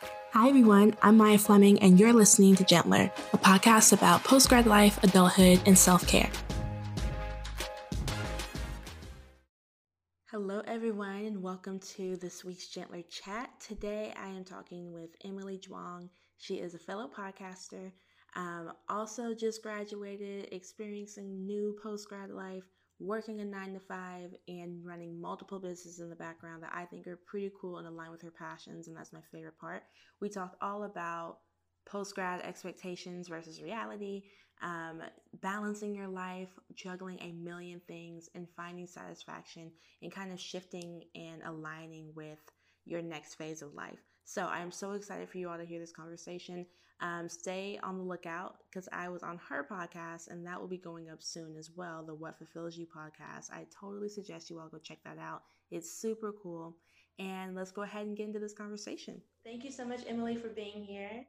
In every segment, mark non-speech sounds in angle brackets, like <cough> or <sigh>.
Hi, everyone. I'm Maya Fleming, and you're listening to Gentler, a podcast about postgrad life, adulthood, and self care. Hello, everyone, and welcome to this week's Gentler Chat. Today, I am talking with Emily Duong. She is a fellow podcaster, um, also just graduated, experiencing new postgrad life, working a nine to five, and running multiple businesses in the background that I think are pretty cool and align with her passions, and that's my favorite part. We talked all about post grad expectations versus reality, um, balancing your life, juggling a million things, and finding satisfaction and kind of shifting and aligning with your next phase of life. So I'm so excited for you all to hear this conversation. Um, stay on the lookout because I was on her podcast and that will be going up soon as well. The What Fulfills You podcast. I totally suggest you all go check that out. It's super cool. And let's go ahead and get into this conversation. Thank you so much, Emily, for being here.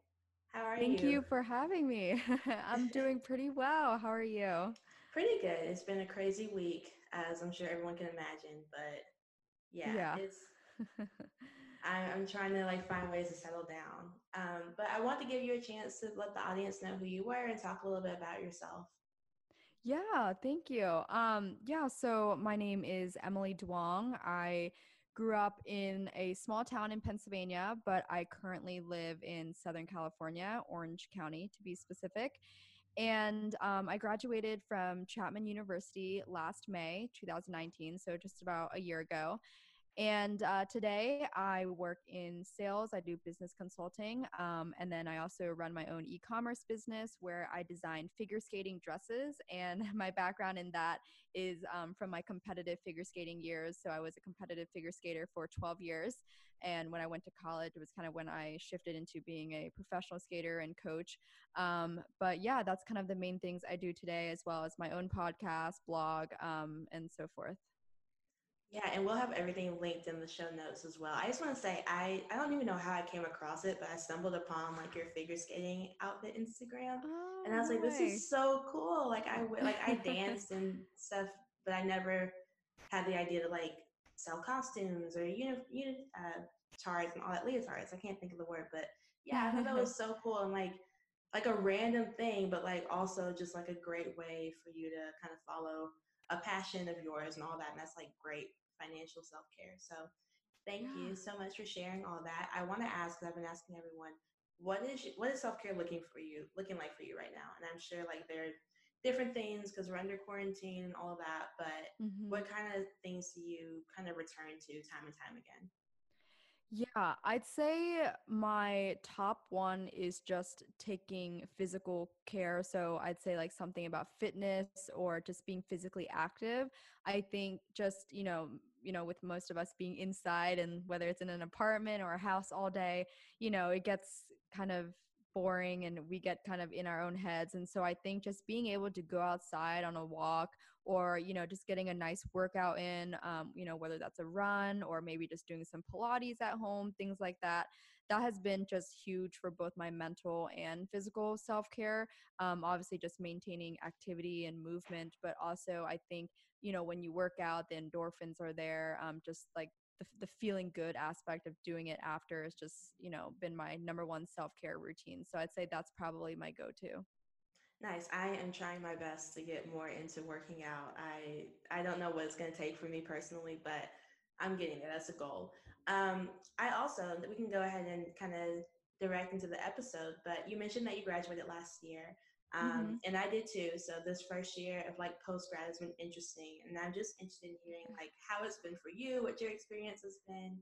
How are Thank you? Thank you for having me. <laughs> I'm doing pretty well. How are you? Pretty good. It's been a crazy week, as I'm sure everyone can imagine. But yeah, yeah. it's <laughs> I, am trying to like find ways to settle down. Um, but I want to give you a chance to let the audience know who you were and talk a little bit about yourself. Yeah, thank you. Um, yeah, so my name is Emily Duong. I grew up in a small town in Pennsylvania, but I currently live in Southern California, Orange County to be specific. And um, I graduated from Chapman University last May 2019, so just about a year ago. And uh, today I work in sales, I do business consulting, um, and then I also run my own e commerce business where I design figure skating dresses. And <laughs> my background in that is um, from my competitive figure skating years. So I was a competitive figure skater for 12 years. And when I went to college, it was kind of when I shifted into being a professional skater and coach. Um, but yeah, that's kind of the main things I do today, as well as my own podcast, blog, um, and so forth. Yeah, and we'll have everything linked in the show notes as well. I just want to say I I don't even know how I came across it, but I stumbled upon like your figure skating outfit Instagram, oh, and I was like, this is so cool. Like I like I danced and stuff, but I never had the idea to like sell costumes or unit unit uh, and all that leotards. I can't think of the word, but yeah, I thought that was <laughs> so cool and like like a random thing, but like also just like a great way for you to kind of follow a passion of yours and all that. And that's like great financial self care. So thank yeah. you so much for sharing all that. I want to ask, because I've been asking everyone, what is what is self care looking for you, looking like for you right now? And I'm sure like there are different things because we're under quarantine and all that. But mm-hmm. what kind of things do you kind of return to time and time again? Yeah, I'd say my top one is just taking physical care. So I'd say like something about fitness or just being physically active. I think just, you know, you know, with most of us being inside and whether it's in an apartment or a house all day, you know, it gets kind of boring and we get kind of in our own heads. And so I think just being able to go outside on a walk or, you know, just getting a nice workout in, um, you know, whether that's a run or maybe just doing some Pilates at home, things like that. That has been just huge for both my mental and physical self care. Um, obviously, just maintaining activity and movement, but also I think you know when you work out the endorphins are there um, just like the, the feeling good aspect of doing it after has just you know been my number one self-care routine. So i'd say that's probably my go-to. Nice. I am trying my best to get more into working out. I i don't know what it's going to take for me personally but i'm getting there. That's a goal. Um, i also we can go ahead and kind of direct into the episode but you mentioned that you graduated last year um, mm-hmm. And I did too. So this first year of like post grad has been interesting, and I'm just interested in hearing like how it's been for you, what your experience has been.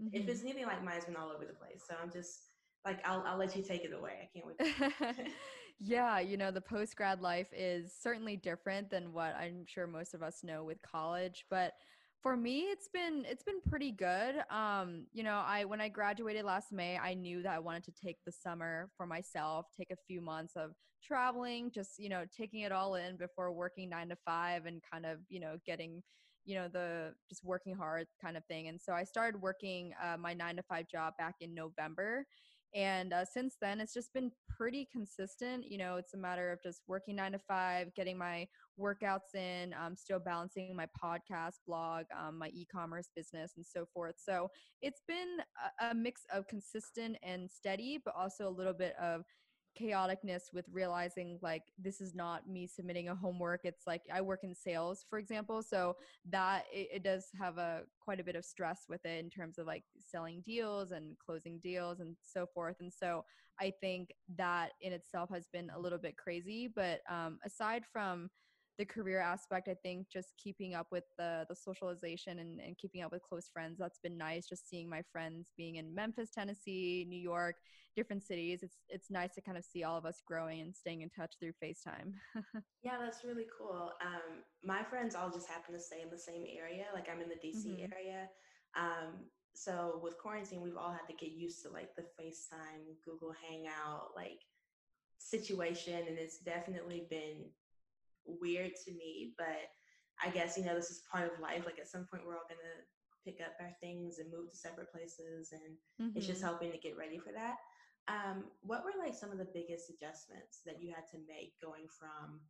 Mm-hmm. If it's mm-hmm. anything like mine, it's been all over the place. So I'm just like I'll I'll let you take it away. I can't wait. <laughs> yeah, you know the post grad life is certainly different than what I'm sure most of us know with college, but for me it's been it's been pretty good um you know i when i graduated last may i knew that i wanted to take the summer for myself take a few months of traveling just you know taking it all in before working 9 to 5 and kind of you know getting you know the just working hard kind of thing. And so i started working uh, my 9 to 5 job back in november And uh, since then, it's just been pretty consistent. You know, it's a matter of just working nine to five, getting my workouts in, um, still balancing my podcast, blog, um, my e commerce business, and so forth. So it's been a, a mix of consistent and steady, but also a little bit of chaoticness with realizing like this is not me submitting a homework it's like i work in sales for example so that it, it, does have a quite a bit of stress with it in terms of like selling deals and closing deals and so forth and so i think that in itself has been a little bit crazy but um, aside from the career aspect i think just keeping up with the the socialization and, and keeping up with close friends that's been nice. Just seeing my friends being in memphis tennessee new york different cities it's it's nice to kind of see all of us growing and staying in touch through facetime. <laughs> Yeah that's really cool. Um, my friends all just happen to stay in the same area like i'm in the dc mm-hmm. area. Um, so with quarantine we've all had to get used to like the facetime google hangout like situation and it's definitely been weird to me, but I guess, you know, this is part of life. Like at some point, we're all going to pick up our things and move to separate places. And mm-hmm. it's just mm-hmm. helping to get ready for that. Um, what were like some of the biggest adjustments that you had to make going from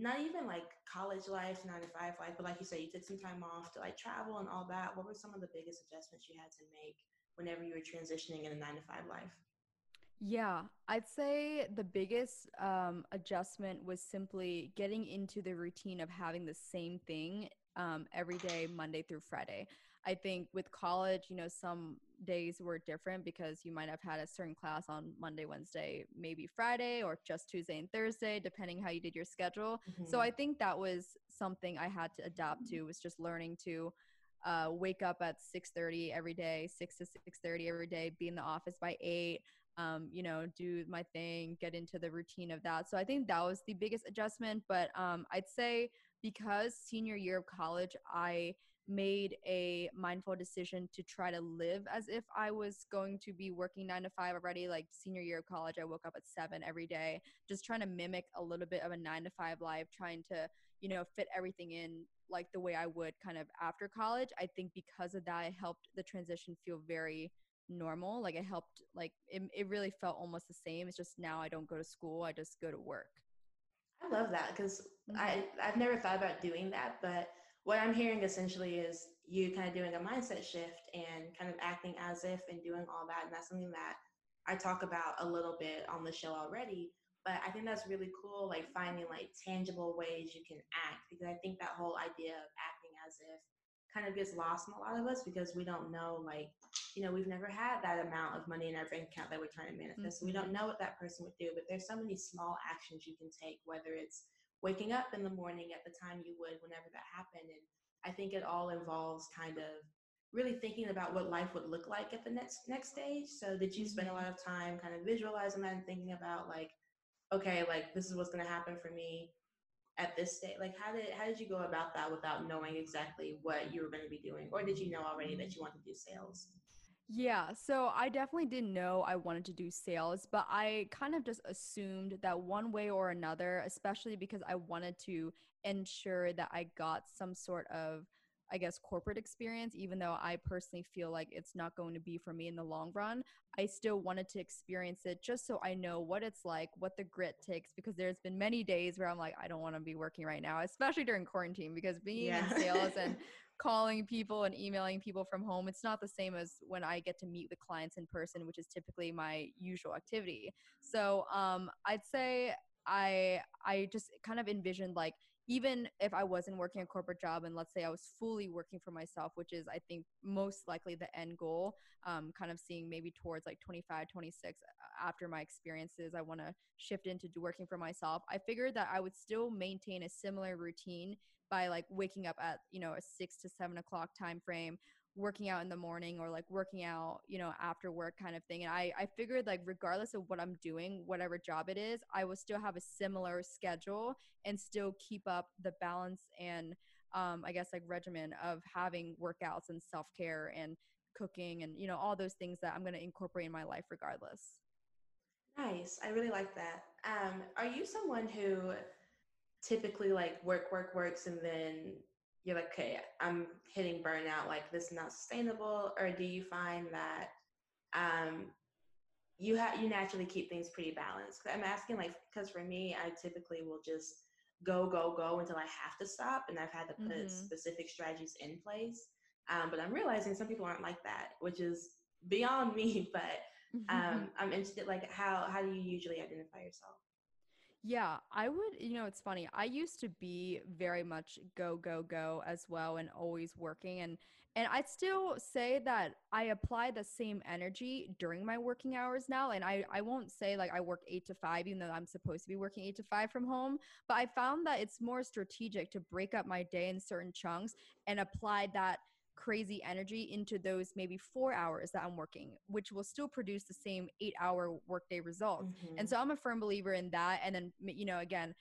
not even like college life, nine to five life, but like you said, you took some time off to like travel and all that. What were some of the biggest adjustments you had to make whenever you were transitioning in a nine to five life? Yeah, I'd say the biggest um, adjustment was simply getting into the routine of having the same thing um, every day, Monday through Friday. I think with college, you know, some days were different because you might have had a certain class on Monday, Wednesday, maybe Friday, or just Tuesday and Thursday, depending how you did your schedule. Mm-hmm. So I think that was something I had to adapt to was just learning to uh, wake up at 6.30 every day 6 to 6.30 every day be in the office by 8 um, you know, do my thing, get into the routine of that. So I think that was the biggest adjustment. But um, I'd say because senior year of college, I made a mindful decision to try to live as if I was going to be working nine to five already. Like senior year of college, I woke up at seven every day, just trying to mimic a little bit of a nine to five life, trying to, you know, fit everything in like the way I would kind of after college. I think because of that, it helped the transition feel very normal. Like it helped, like it, it really felt almost the same. It's just now I don't go to school, I just go to work. I love that because mm-hmm. I, I've never thought about doing that, but what I'm hearing essentially is you kind of doing a mindset shift and kind of acting as if and doing all that. And that's something that I talk about a little bit on the show already. But I think that's really cool, like finding like tangible ways you can act because I think that whole idea of acting as if kind of gets lost in a lot of us because we don't know like you know we've never had that amount of money in our bank account that we're trying to manifest. Mm-hmm. so we don't know what that person would do but there's so many small actions you can take whether it's waking up in the morning at the time you would whenever that happened. And i think it all involves kind of really thinking about what life would look like at the next next stage. So did you spend a lot of time kind of visualizing that and thinking about like okay like this is what's going to happen for me at this stage like how did how did you go about that without knowing exactly what you were going to be doing? Or did you know already that you wanted to do sales? Yeah, so I definitely didn't know I wanted to do sales, but I kind of just assumed that one way or another, especially because I wanted to ensure that I got some sort of I guess, corporate experience, even though I personally feel like it's not going to be for me in the long run. I still wanted to experience it just so I know what it's like, what the grit takes, because there's been many days where I'm like, I don't want to be working right now, especially during quarantine, because being yeah. in sales and <laughs> calling people and emailing people from home, it's not the same as when I get to meet with clients in person, which is typically my usual activity. So um, I'd say I I just kind of envisioned like even if I wasn't working a corporate job and let's say I was fully working for myself, which is I think most likely the end goal, um, kind of seeing maybe towards like 25, 26 uh, after my experiences, I want to shift into working for myself. I figured that I would still maintain a similar routine by like waking up at, you know, a six to seven o'clock time frame working out in the morning or like working out you know after work kind of thing and i i figured like regardless of what i'm doing whatever job it is i will still have a similar schedule and still keep up the balance and um i guess like regimen of having workouts and self-care and cooking and you know all those things that i'm going to incorporate in my life regardless. Nice i really like that. Um are you someone who typically like work work works and then you're like, okay, I'm hitting burnout, like this is not sustainable? Or do you find that, um, you have you naturally keep things pretty balanced. I'm asking like because for me, I typically will just go go go until I have to stop, and I've had to put mm-hmm. specific strategies in place. Um, but I'm realizing some people aren't like that, which is beyond <laughs> me. But um, I'm interested, like how how do you usually identify yourself? Yeah, I would, you know, it's funny. I used to be very much go go go as well and always working and and I'd still say that I apply the same energy during my working hours now. And I, I won't say like I work eight to five, even though I'm supposed to be working eight to five from home. But I found that it's more strategic to break up my day in certain chunks and apply that crazy energy into those maybe four hours that I'm working, which will still produce the same eight hour workday results. Mm-hmm. And so I'm a firm believer in that. And then, you know, again,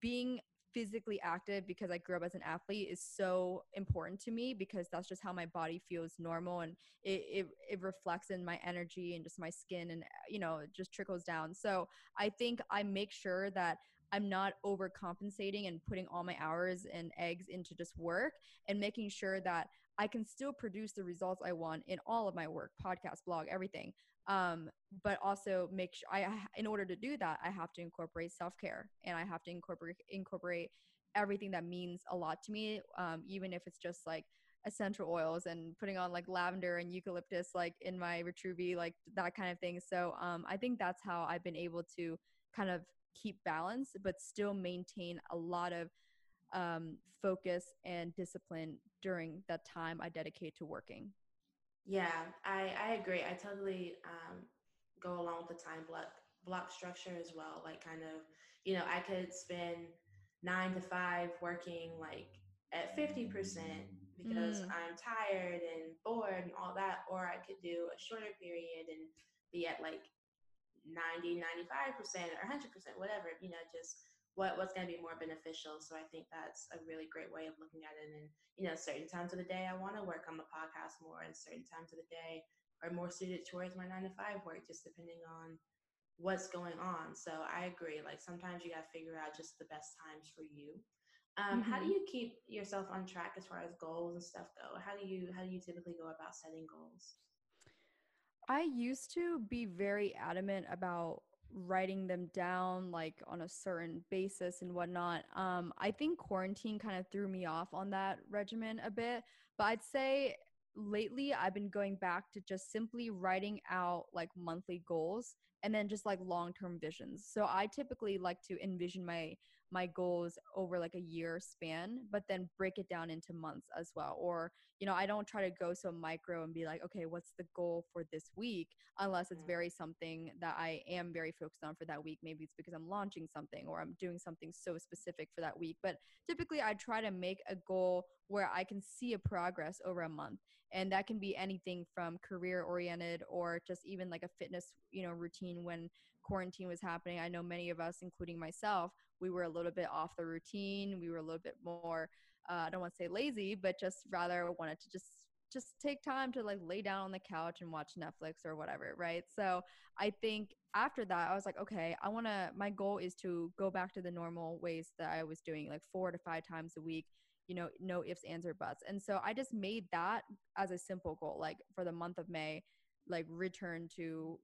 being physically active because I grew up as an athlete is so important to me because that's just how my body feels normal and it, it, it reflects in my energy and just my skin and you know it just trickles down. So I think I make sure that I'm not overcompensating and putting all my hours and eggs into just work and making sure that I can still produce the results I want in all of my work, podcast, blog, everything. Um but also make sure i in order to do that i have to incorporate self-care and i have to incorporate incorporate everything that means a lot to me um even if it's just like essential oils and putting on like lavender and eucalyptus like in my Vitruvi like that kind of thing. So um i think that's how i've been able to kind of keep balance but still maintain a lot of um focus and discipline during that time i dedicate to working yeah, I, I agree. I totally um, go along with the time block block structure as well. Like kind of, you know, I could spend nine to five working like at 50% because mm. I'm tired and bored and all that, or I could do a shorter period and be at like 90, 95% or 100%, whatever, you know, just what what's going to be more beneficial. So I think that's a really great way of looking at it. And you know, certain times of the day I want to work on the podcast more, and certain times of the day are more suited towards my nine to five work, just depending on what's going on. So I agree. Like sometimes you got to figure out just the best times for you. Um, mm-hmm. How do mm-hmm. you keep yourself on track as far as goals and stuff go? How do you how do you typically go about setting goals? I used to be very adamant about writing them down like on a certain basis and whatnot. Um, I think quarantine kind of threw me off on that regimen a bit, but I'd say lately I've been going back to just simply writing out like monthly goals and then just like long-term visions. So I typically like to envision my my goals over like a year span, but then break it down into months as well. Or, you know, I don't try to go so micro and be like, okay, what's the goal for this week? Unless it's mm-hmm. very something that I am very focused on for that week. Maybe it's because I'm launching something or I'm doing something so specific for that week. But typically, I try to make a goal where I can see a progress over a month. And that can be anything from career oriented or just even like a fitness, you know, routine when quarantine was happening. I know many of us, including myself, we were a little bit off the routine. We were a little bit more, uh, I don't want to say lazy, but just rather wanted to just just take time to like lay down on the couch and watch Netflix or whatever, right? So I think after that, I was like, okay, I want to, my goal is to go back to the normal ways that I was doing, like four to five times a week, you know, no ifs, ands, or buts. And so I just made that as a simple goal, like for the month of May, like return to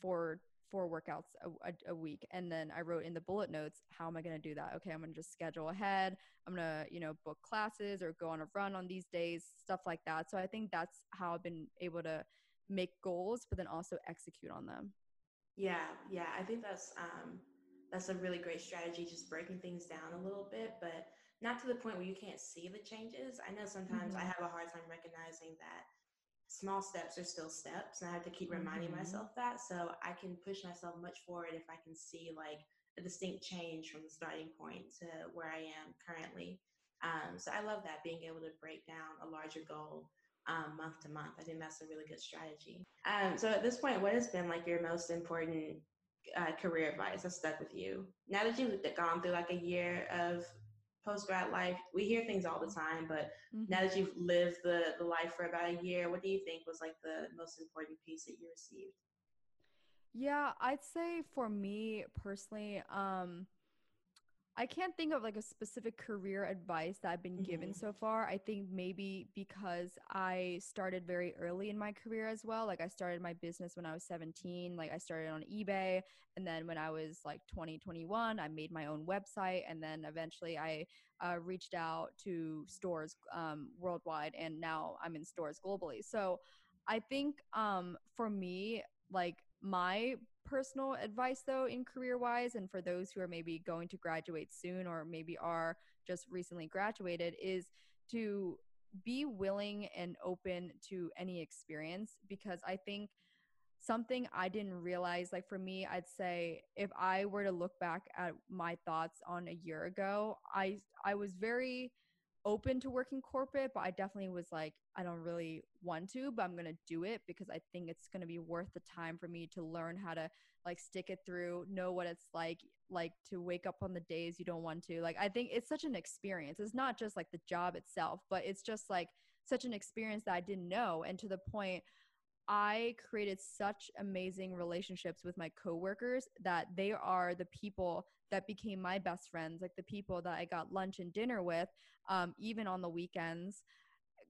four four workouts a, a, a, week and then i wrote in the bullet notes how am i going to do that? Okay i'm going to just schedule ahead. I'm going to you know book classes or go on a run on these days stuff like that. So i think that's how i've been able to make goals but then also execute on them. Yeah yeah i think that's um that's a really great strategy just breaking things down a little bit but not to the point where you can't see the changes. I know sometimes mm-hmm. i have a hard time recognizing that small steps are still steps and i have to keep reminding mm-hmm. myself that so i can push myself much forward if i can see like a distinct change from the starting point to where i am currently. Um, so i love that being able to break down a larger goal um, month to month. I think that's a really good strategy. Um, so at this point what has been like your most important uh, career advice that stuck with you? Now that you've gone through like a year of post grad life, we hear things all the time, but mm-hmm. now that you've lived the, the life for about a year, what do you think was like the most important piece that you received? Yeah, I'd say for me personally, um, I can't think of like a specific career advice that I've been mm-hmm. given so far. I think maybe because I started very early in my career as well. Like I started my business when I was 17, like I started on eBay and then when I was like 20, 21, I made my own website and then eventually I uh, reached out to stores um, worldwide and now I'm in stores globally. So I think um, for me, like my personal advice though in career wise and for those who are maybe going to graduate soon or maybe are just recently graduated is to be willing and open to any experience because I think something I didn't realize like for me I'd say if I were to look back at my thoughts on a year ago I I was very open to working corporate, but I definitely was like, I don't really want to, but I'm gonna do it because I think it's gonna be worth the time for me to learn how to like stick it through, know what it's like, like to wake up on the days you don't want to. Like I think it's such an experience. It's not just like the job itself, but it's just like such an experience that I didn't know. And to the point I created such amazing relationships with my coworkers that they are the people that became my best friends, like the people that I got lunch and dinner with, um, even on the weekends.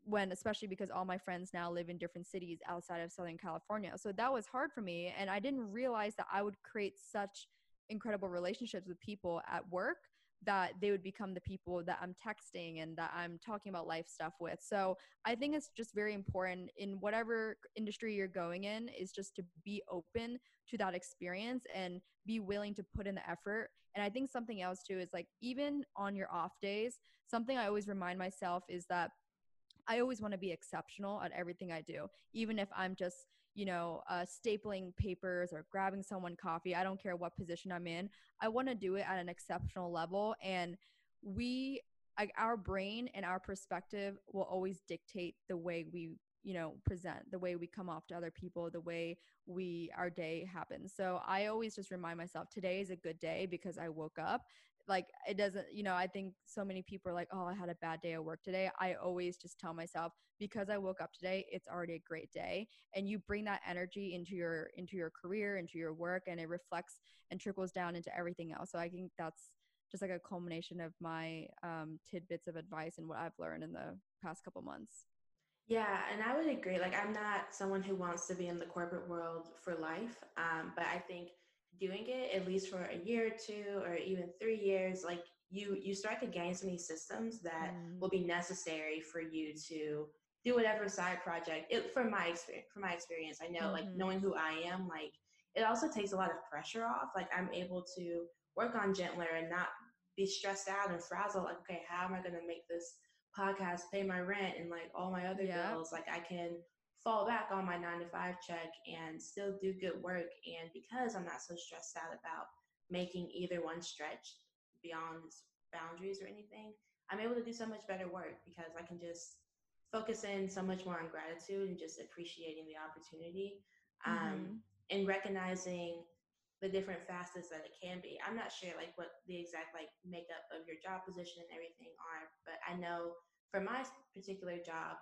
When, especially because all my friends now live in different cities outside of Southern California. So that was hard for me. And I didn't realize that I would create such incredible relationships with people at work that they would become the people that I'm texting and that I'm talking about life stuff with. So I think it's just very important in whatever industry you're going in is just to be open to that experience and be willing to put in the effort. And I think something else too is like even on your off days, something I always remind myself is that I always want to be exceptional at everything I do, even if I'm just you know, uh, stapling papers or grabbing someone coffee. I don't care what position I'm in. I want to do it at an exceptional level. And we, like, our brain and our perspective will always dictate the way we, you know, present, the way we come off to other people, the way we, our day happens. So I always just remind myself today is a good day because I woke up. Like it doesn't you know i think so many people are like oh i had a bad day at work today. I always just tell myself because i woke up today it's already a great day. And you bring that energy into your into your career into your work and it reflects and trickles down into everything else. So i think that's just like a culmination of my um, tidbits of advice and what i've learned in the past couple months yeah, and I would agree. Like, I'm not someone who wants to be in the corporate world for life, um, but I think doing it at least for a year or two or even three years like you you start to gain so many systems that mm. will be necessary for you to do whatever side project it from my experience from my experience i know mm-hmm. like knowing who i am like it also takes a lot of pressure off like i'm able to work on gentler and not be stressed out and frazzled like okay how am i going to make this podcast pay my rent and like all my other yeah. bills like i can fall back on my nine to five check and still do good work. And because I'm not so stressed out about making either one stretch beyond boundaries or anything, I'm able to do so much better work because I can just focus in so much more on gratitude and just appreciating the opportunity um, mm-hmm. and recognizing the different facets that it can be. I'm not sure like what the exact like makeup of your job position and everything are, but I know for my particular job,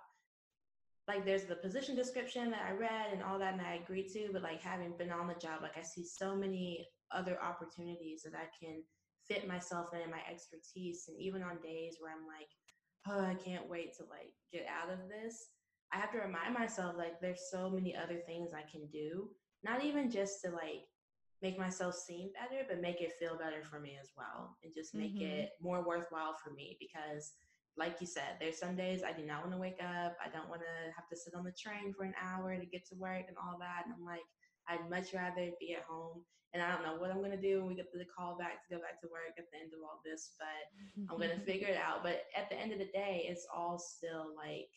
like there's the position description that I read and all that and I agreed to, but like having been on the job, like I see so many other opportunities that I can fit myself in and my expertise. And even on days where I'm like, oh, I can't wait to like get out of this, I have to remind myself like there's so many other things I can do. Not even just to like make myself seem better, but make it feel better for me as well. And just make mm-hmm. it more worthwhile for me because like you said, there's some days I do not want to wake up. I don't want to have to sit on the train for an hour to get to work and all that. And I'm like, I'd much rather be at home. And I don't know what I'm going to do when we get the call back to go back to work at the end of all this, but I'm going <laughs> to figure it out. But at the end of the day, it's all still like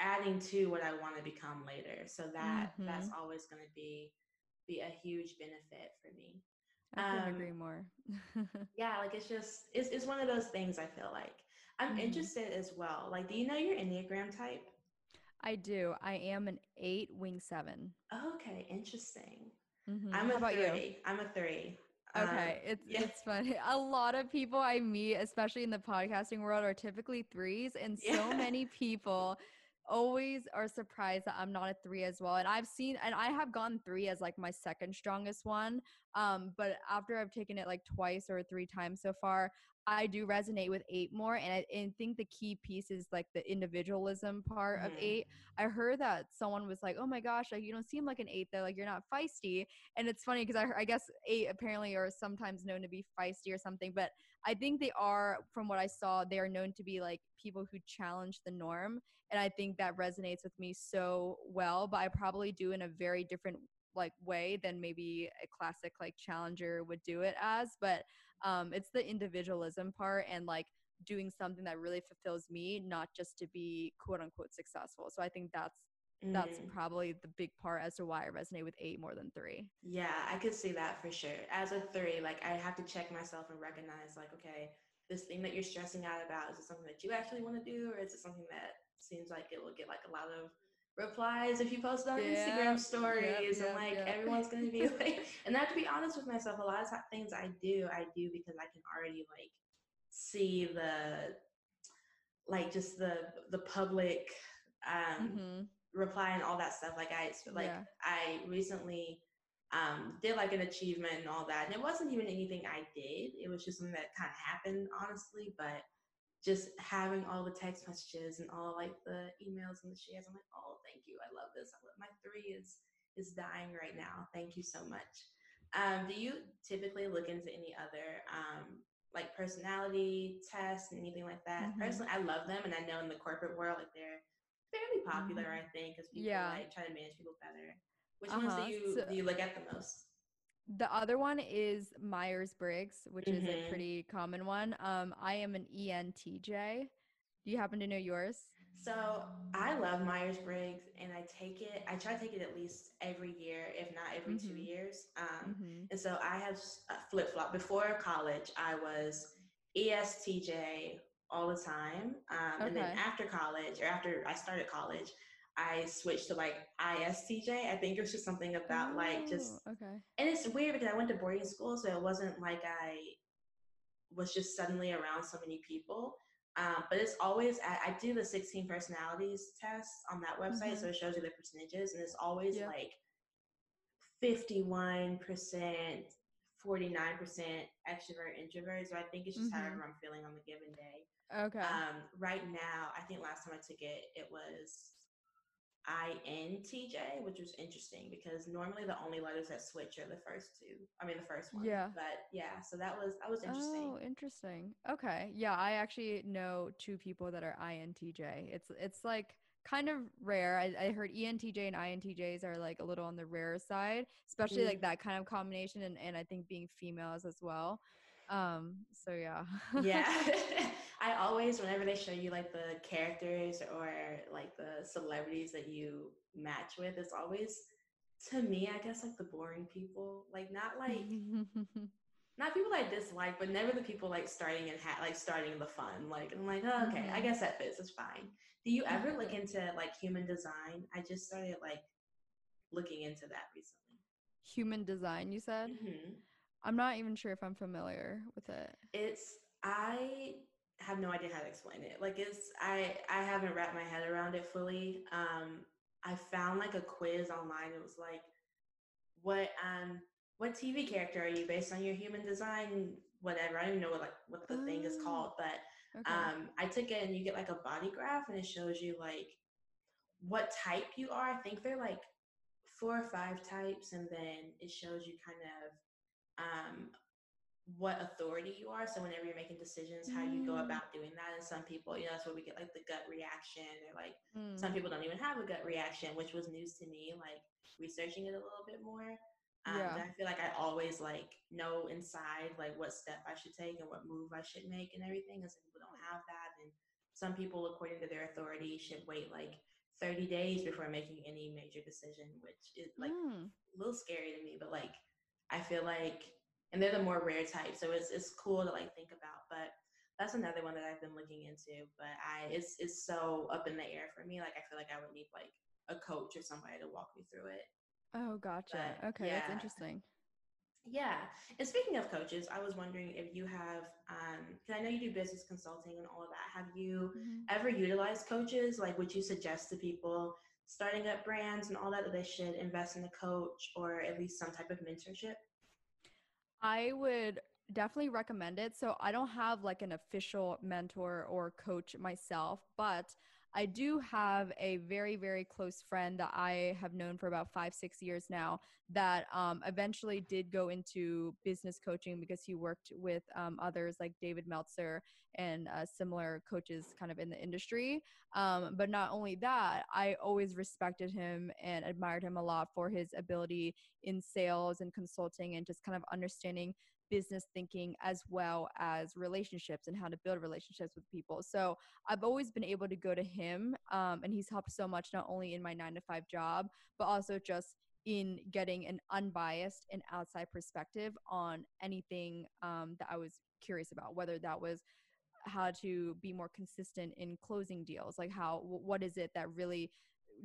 adding to what I want to become later. So that mm-hmm. that's always going to be be a huge benefit for me. I couldn't um, agree more. <laughs> yeah, like it's just it's it's one of those things I feel like. I'm mm-hmm. interested as well. Like, do you know your Enneagram type? I do. I am an eight wing seven. Okay, interesting. Mm-hmm. I'm a How three. You? I'm a three. Okay, um, it's yeah. it's funny. A lot of people I meet, especially in the podcasting world, are typically threes, and so <laughs> many people always are surprised that I'm not a three as well. And I've seen, and I have gone three as like my second strongest one. Um, but after I've taken it like twice or three times so far, I do resonate with eight more. And I and think the key piece is like the individualism part mm. of eight. I heard that someone was like, oh my gosh, like you don't seem like an eight though, like you're not feisty. And it's funny because I, I guess eight apparently are sometimes known to be feisty or something, but I think they are, from what I saw, they are known to be like people who challenge the norm. And I think that resonates with me so well, but I probably do in a very different like way than maybe a classic like challenger would do it as but um it's the individualism part and like doing something that really fulfills me not just to be quote unquote successful. So i think that's mm. that's probably the big part as to why i resonate with eight more than three. Yeah i could see that for sure. As a three like i have to check myself and recognize like okay this thing that you're stressing out about is it something that you actually want to do or is it something that seems like it will get like a lot of replies if you post it on yeah, Instagram stories yep, and like everyone's gonna be <laughs> like and I have to be honest with myself a lot of things I do I do because I can already like see the like just the the public um mm-hmm. reply and all that stuff like I like yeah. I recently um did like an achievement and all that and it wasn't even anything I did it was just something that kind of happened honestly but just having all the text messages and all like the emails and the shares. I'm like, oh, thank you. I love this. I love, my three is is dying right now. Thank you so much. Um, do you typically look into any other um, like personality tests and anything like that? Mm-hmm. Personally, I love them, and I know in the corporate world, like they're fairly popular. Mm-hmm. I think because people yeah. like try to manage people better. Which uh-huh. ones do uh-huh. you so, do you look at the most? The other one is Myers Briggs, which mm-hmm. is a mm-hmm. pretty common one. Um, I am an ENTJ. Do you happen to know yours? So I love Myers Briggs, and I take it. I try to take it at least every year, if not every mm-hmm. two years. Um, mm-hmm. And so I have flip flop. Before college, I was ESTJ all the time, um, okay. and then after college, or after I started college, I switched to like ISTJ. I think it was just something about oh, like just oh, okay. And it's weird because I went to boarding school, so it wasn't like I was just suddenly around so many people. Um, but it's always I, I, do the 16 personalities test on that website, mm-hmm. so it shows you the percentages, and it's always like 51 percent, 49 percent extrovert introvert. So I think it's just mm-hmm. however I'm feeling on the given day. Okay. Um, right now, I think last time I took it, it was INTJ, which was interesting because normally the only letters that switch are the first two. I mean, the first one. Yeah. But yeah, so that was that was interesting. Oh, interesting. Okay. Yeah, I actually know two people that are INTJ. It's it's like kind of rare. I, I heard ENTJ and INTJs are like a little on the rare side, especially mm. like that kind of combination, and and I think being females as well. Um. So yeah. yeah. <laughs> <laughs> I always, whenever they show you like the characters or like the celebrities that you match with, it's always to me, I guess like the boring people, like not like <laughs> not people I dislike, but never the people like starting and ha- like starting the fun. Like I'm like, oh, okay, mm-hmm. I guess that fits. It's fine. Do you ever look <laughs> into like human design? I just started like looking into that recently. Human design, you said. Mm-hmm. I'm not even sure if I'm familiar with it. It's I have no idea how to explain it. Like it's I I haven't wrapped my head around it fully. Um I found like a quiz online. It was like what um what TV character are you based on your human design whatever. I don't even know what like what the thing is called, but okay. um I took it and you get like a body graph and it shows you like what type you are. I think they're like four or five types and then it shows you kind of um what authority you are. So whenever you're making decisions, how you go mm. about doing that. And some people, you know, that's where we get like the gut reaction or like mm. some people don't even have a gut reaction, which was news to me, like researching it a little bit more. Um, yeah. I feel like I always like know inside like what step I should take and what move I should make and everything. And some people don't have that. And some people, according to their authority, should wait like 30 days before making any major decision, which is like mm. a little scary to me. But like, I feel like and they're the more rare type. So it's it's cool to like think about. But that's another one that I've been looking into. But I it's it's so up in the air for me. Like I feel like I would need like a coach or somebody to walk me through it. Oh, gotcha. But, okay, yeah. that's interesting. Yeah. And speaking of coaches, I was wondering if you have, because I know you do business consulting and all of that. Have you Mm-hmm. ever utilized coaches? Like, would you suggest to people starting up brands and all that that they should invest in a coach or at least some type of mentorship? I would definitely recommend it. So I don't have like an official mentor or coach myself, but I do have a very, very close friend that I have known for about five, six years now that um, eventually did go into business coaching because he worked with um, others like David Meltzer and uh, similar coaches kind of in the industry. Um, but not only that, I always respected him and admired him a lot for his ability in sales and consulting and just kind of understanding business thinking as well as relationships and how to build relationships with people. So I've always been able to go to him, um, and he's helped so much not only in my nine to five job, but also just in getting an unbiased and outside perspective on anything um, that I was curious about, whether that was how to be more consistent in closing deals like how what is it that really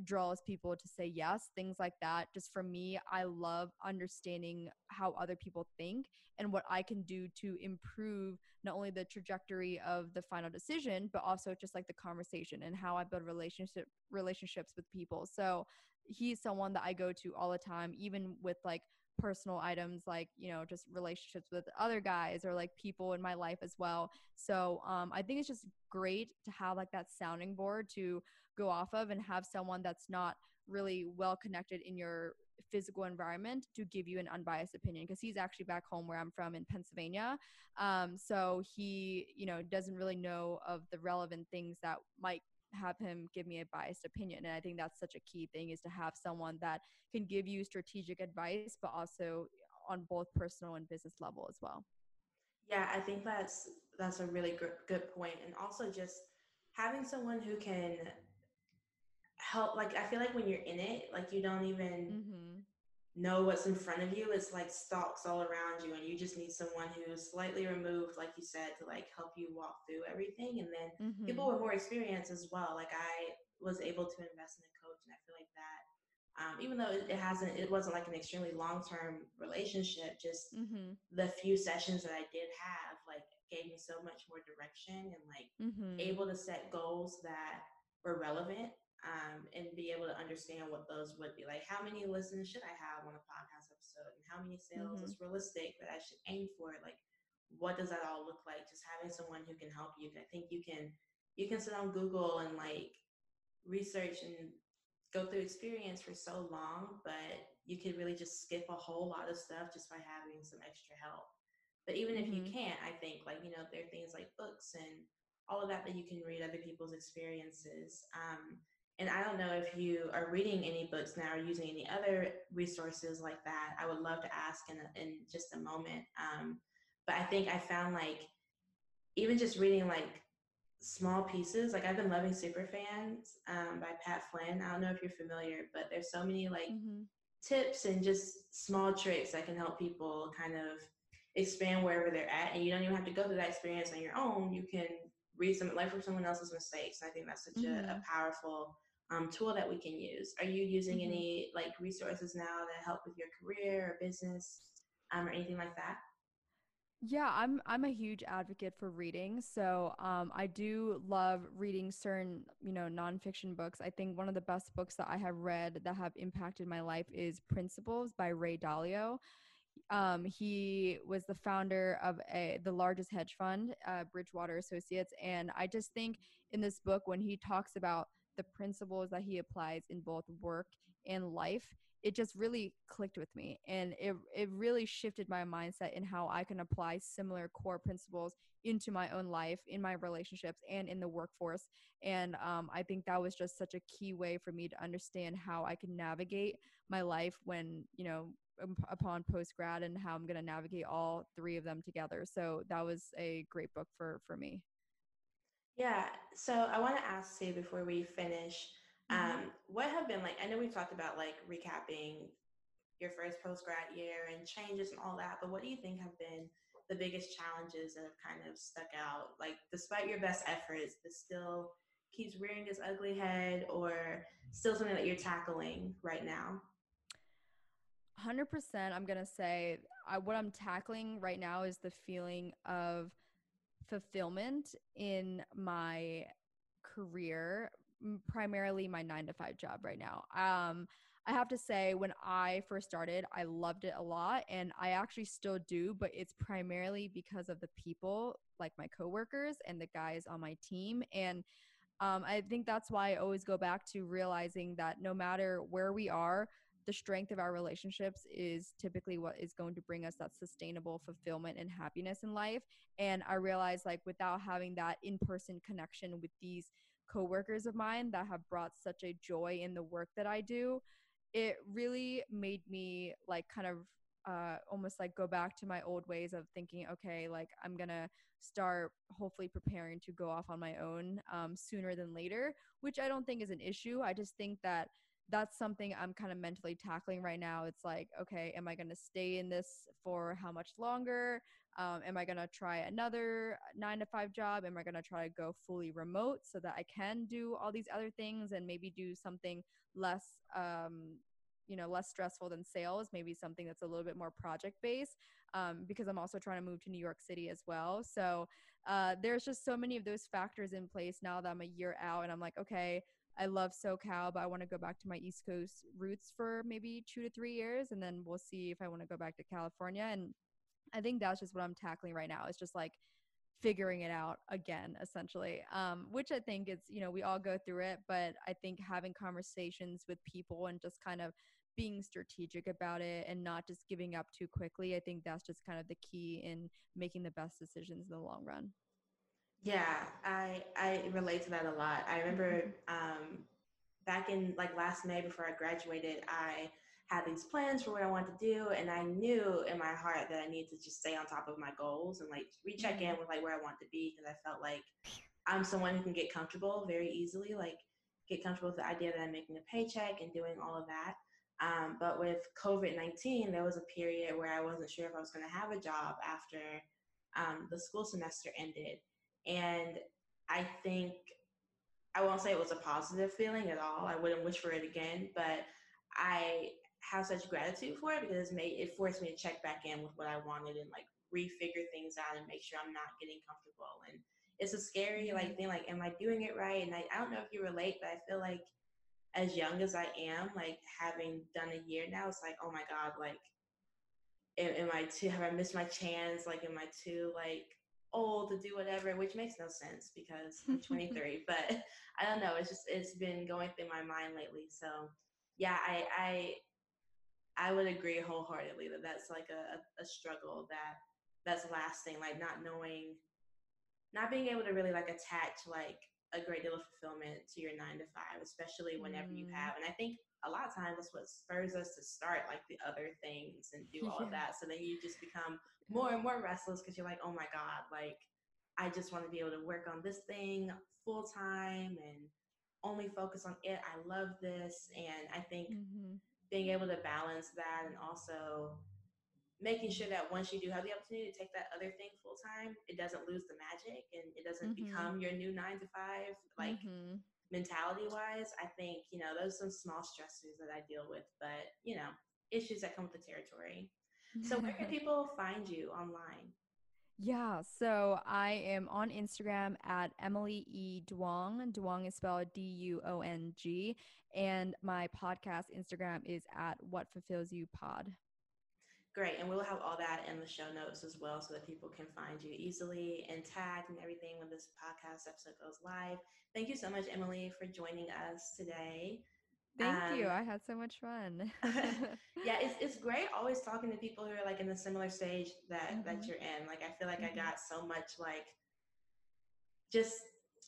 draws people to say yes, things like that. Just for me, I love understanding how other people think and what I can do to improve not only the trajectory of the final decision, but also just like the conversation and how I build relationship relationships with people. So he's someone that I go to all the time, even with like personal items like you know just relationships with other guys or like people in my life as well so um, i think it's just great to have like that sounding board to go off of and have someone that's not really well connected in your physical environment to give you an unbiased opinion because he's actually back home where I'm from in Pennsylvania. Um, so he, you know, doesn't really know of the relevant things that might have him give me a biased opinion and i think that's such a key thing is to have someone that can give you strategic advice but also on both personal and business level as well Yeah, I think that's that's a really good good point, and also just having someone who can help. Like, I feel like when you're in it, like you don't even mm-hmm. Know what's in front of you. It's like stalks all around you, and you just need someone who's slightly removed, like you said, to like help you walk through everything. And then Mm-hmm. people with more experience as well. Like I was able to invest in a coach, and I feel like that. Um, even though it it hasn't, it wasn't like an extremely long term relationship. Just Mm-hmm. the few sessions that I did have, like, gave me so much more direction and like Mm-hmm. able to set goals that were relevant um, and be able to understand what those would be. Like, how many listens should I have on a podcast episode, and how many sales Mhm. is realistic that I should aim for? Like, what does that all look like? Just having someone who can help you. I think you can you can sit on Google and like research and go through experience for so long, but you could really just skip a whole lot of stuff just by having some extra help. But even if you Mhm. can't, I think like you know there are things like books and all of that that you can read other people's experiences. Um, and I don't know if you are reading any books now or using any other resources like that. I would love to ask in, a, in just a moment. Um, but I think I found like even just reading like small pieces, like I've been loving Superfans um, by Pat Flynn. I don't know if you're familiar, but there's so many like Mm-hmm. tips and just small tricks that can help people kind of expand wherever they're at. And you don't even have to go through that experience on your own. You can read some like from someone else's mistakes. And I think that's such a, a Mhm. powerful um, tool that we can use. Are you using Mhm. any like resources now that help with your career or business um, or anything like that? Yeah, I'm I'm a huge advocate for reading. So um, I do love reading certain, you know, nonfiction books. I think one of the best books that I have read that have impacted my life is Principles by Ray Dalio. Um, he was the founder of a the largest hedge fund, uh, Bridgewater Associates, and I just think in this book when he talks about the principles that he applies in both work and life, it just really clicked with me, and it it really shifted my mindset in how I can apply similar core principles into my own life, in my relationships, and in the workforce. And um, I think that was just such a key way for me to understand how I can navigate my life when you know um, upon post grad and how I'm going to navigate all three of them together. So that was a great book for for me. Yeah. So I want to ask you before we finish, Mhm. um, what have been like? I know we've talked about like recapping your first post grad year and changes and all that, but what do you think have been the biggest challenges that have kind of stuck out? Like, despite your best efforts, this still keeps rearing its ugly head, or still something that you're tackling right now? 100% I'm going to say I, what I'm tackling right now is the feeling of fulfillment in my career, primarily my 9 to 5 job right now. Um I have to say, when I first started, I loved it a lot, and I actually still do, but it's primarily because of the people, like my coworkers and the guys on my team. And um, I think that's why I always go back to realizing that no matter where we are, the strength of our relationships is typically what is going to bring us that sustainable fulfillment and happiness in life. And I realized like, without having that in person connection with these coworkers of mine that have brought such a joy in the work that I do, it really made me like kind of uh, almost like go back to my old ways of thinking, okay, like I'm gonna start hopefully preparing to go off on my own um, sooner than later, which I don't think is an issue. I just think that that's something I'm kind of mentally tackling right now. It's like, okay, am I gonna stay in this for how much longer? Um, am I gonna try another nine to five job? Am I gonna try to go fully remote so that I can do all these other things and maybe do something less um, you know less stressful than sales maybe something that's a little bit more project based um, because i'm also trying to move to new york city as well so uh, there's just so many of those factors in place now that i'm a year out and i'm like okay i love socal but i want to go back to my east coast roots for maybe two to three years and then we'll see if i want to go back to california and i think that's just what i'm tackling right now it's just like figuring it out again essentially um, which i think is you know we all go through it but i think having conversations with people and just kind of being strategic about it and not just giving up too quickly i think that's just kind of the key in making the best decisions in the long run yeah i i relate to that a lot i remember mm-hmm. um, back in like last may before i graduated i had these plans for what I wanted to do, and I knew in my heart that I needed to just stay on top of my goals and like recheck in mm-hmm. with like where I want to be because I felt like I'm someone who can get comfortable very easily, like get comfortable with the idea that I'm making a paycheck and doing all of that. Um, but with COVID 19, there was a period where I wasn't sure if I was going to have a job after um, the school semester ended. And I think, I won't say it was a positive feeling at all. I wouldn't wish for it again, but I have such gratitude for it because it made it forced me to check back in with what I wanted and like refigure things out and make sure I'm not getting comfortable. And it's a scary like thing, like, am I doing it right? And I, I don't know if you relate, but I feel like as young as I am, like having done a year now, it's like, oh my God, like am, am I too have I missed my chance? Like am I too like old to do whatever, which makes no sense because I'm 23. <laughs> but I don't know. It's just it's been going through my mind lately. So yeah, I I I would agree wholeheartedly that that's like a, a struggle that that's lasting, like not knowing, not being able to really like attach like a great deal of fulfillment to your nine to five, especially whenever mm. you have. And I think a lot of times that's what spurs us to start like the other things and do all yeah. that. So then you just become more and more restless because you're like, oh my God, like I just want to be able to work on this thing full time and only focus on it. I love this. And I think mm-hmm being able to balance that and also making sure that once you do have the opportunity to take that other thing full time, it doesn't lose the magic and it doesn't mm-hmm. become your new nine to five, like mm-hmm. Mentality wise. I think, you know, those are some small stressors that I deal with, but, you know, issues that come with the territory. So, where can <laughs> people find you online? Yeah, so I am on Instagram at Emily E. Duong. Duong is spelled D U O N G. And my podcast Instagram is at What Fulfills You Pod. Great. And we'll have all that in the show notes as well so that people can find you easily and tagged and everything when this podcast episode goes live. Thank you so much, Emily, for joining us today. Thank um, you. I had so much fun. <laughs> <laughs> yeah, it's it's great always talking to people who are like in the similar stage that mm-hmm. that you're in. Like I feel like mm-hmm. I got so much like just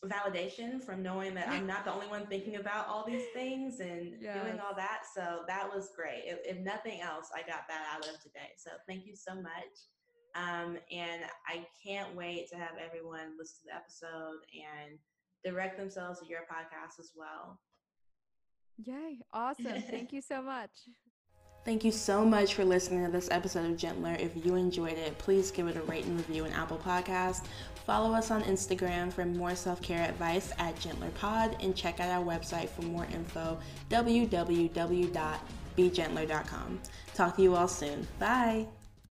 validation from knowing that I'm not the only one thinking about all these things and yes. doing all that. So that was great. If, if, nothing else, I got that out of today. So thank you so much. Um, and I can't wait to have everyone listen to the episode and direct themselves to your podcast as well. Yay. Awesome. Thank <laughs> you so much. Thank you so much for listening to this episode of Gentler. If you enjoyed it, please give it a rate and review in Apple Podcast. Follow us on Instagram for more self-care advice at GentlerPod and check out our website for more info, www begentler.com. Talk to you all soon. Bye.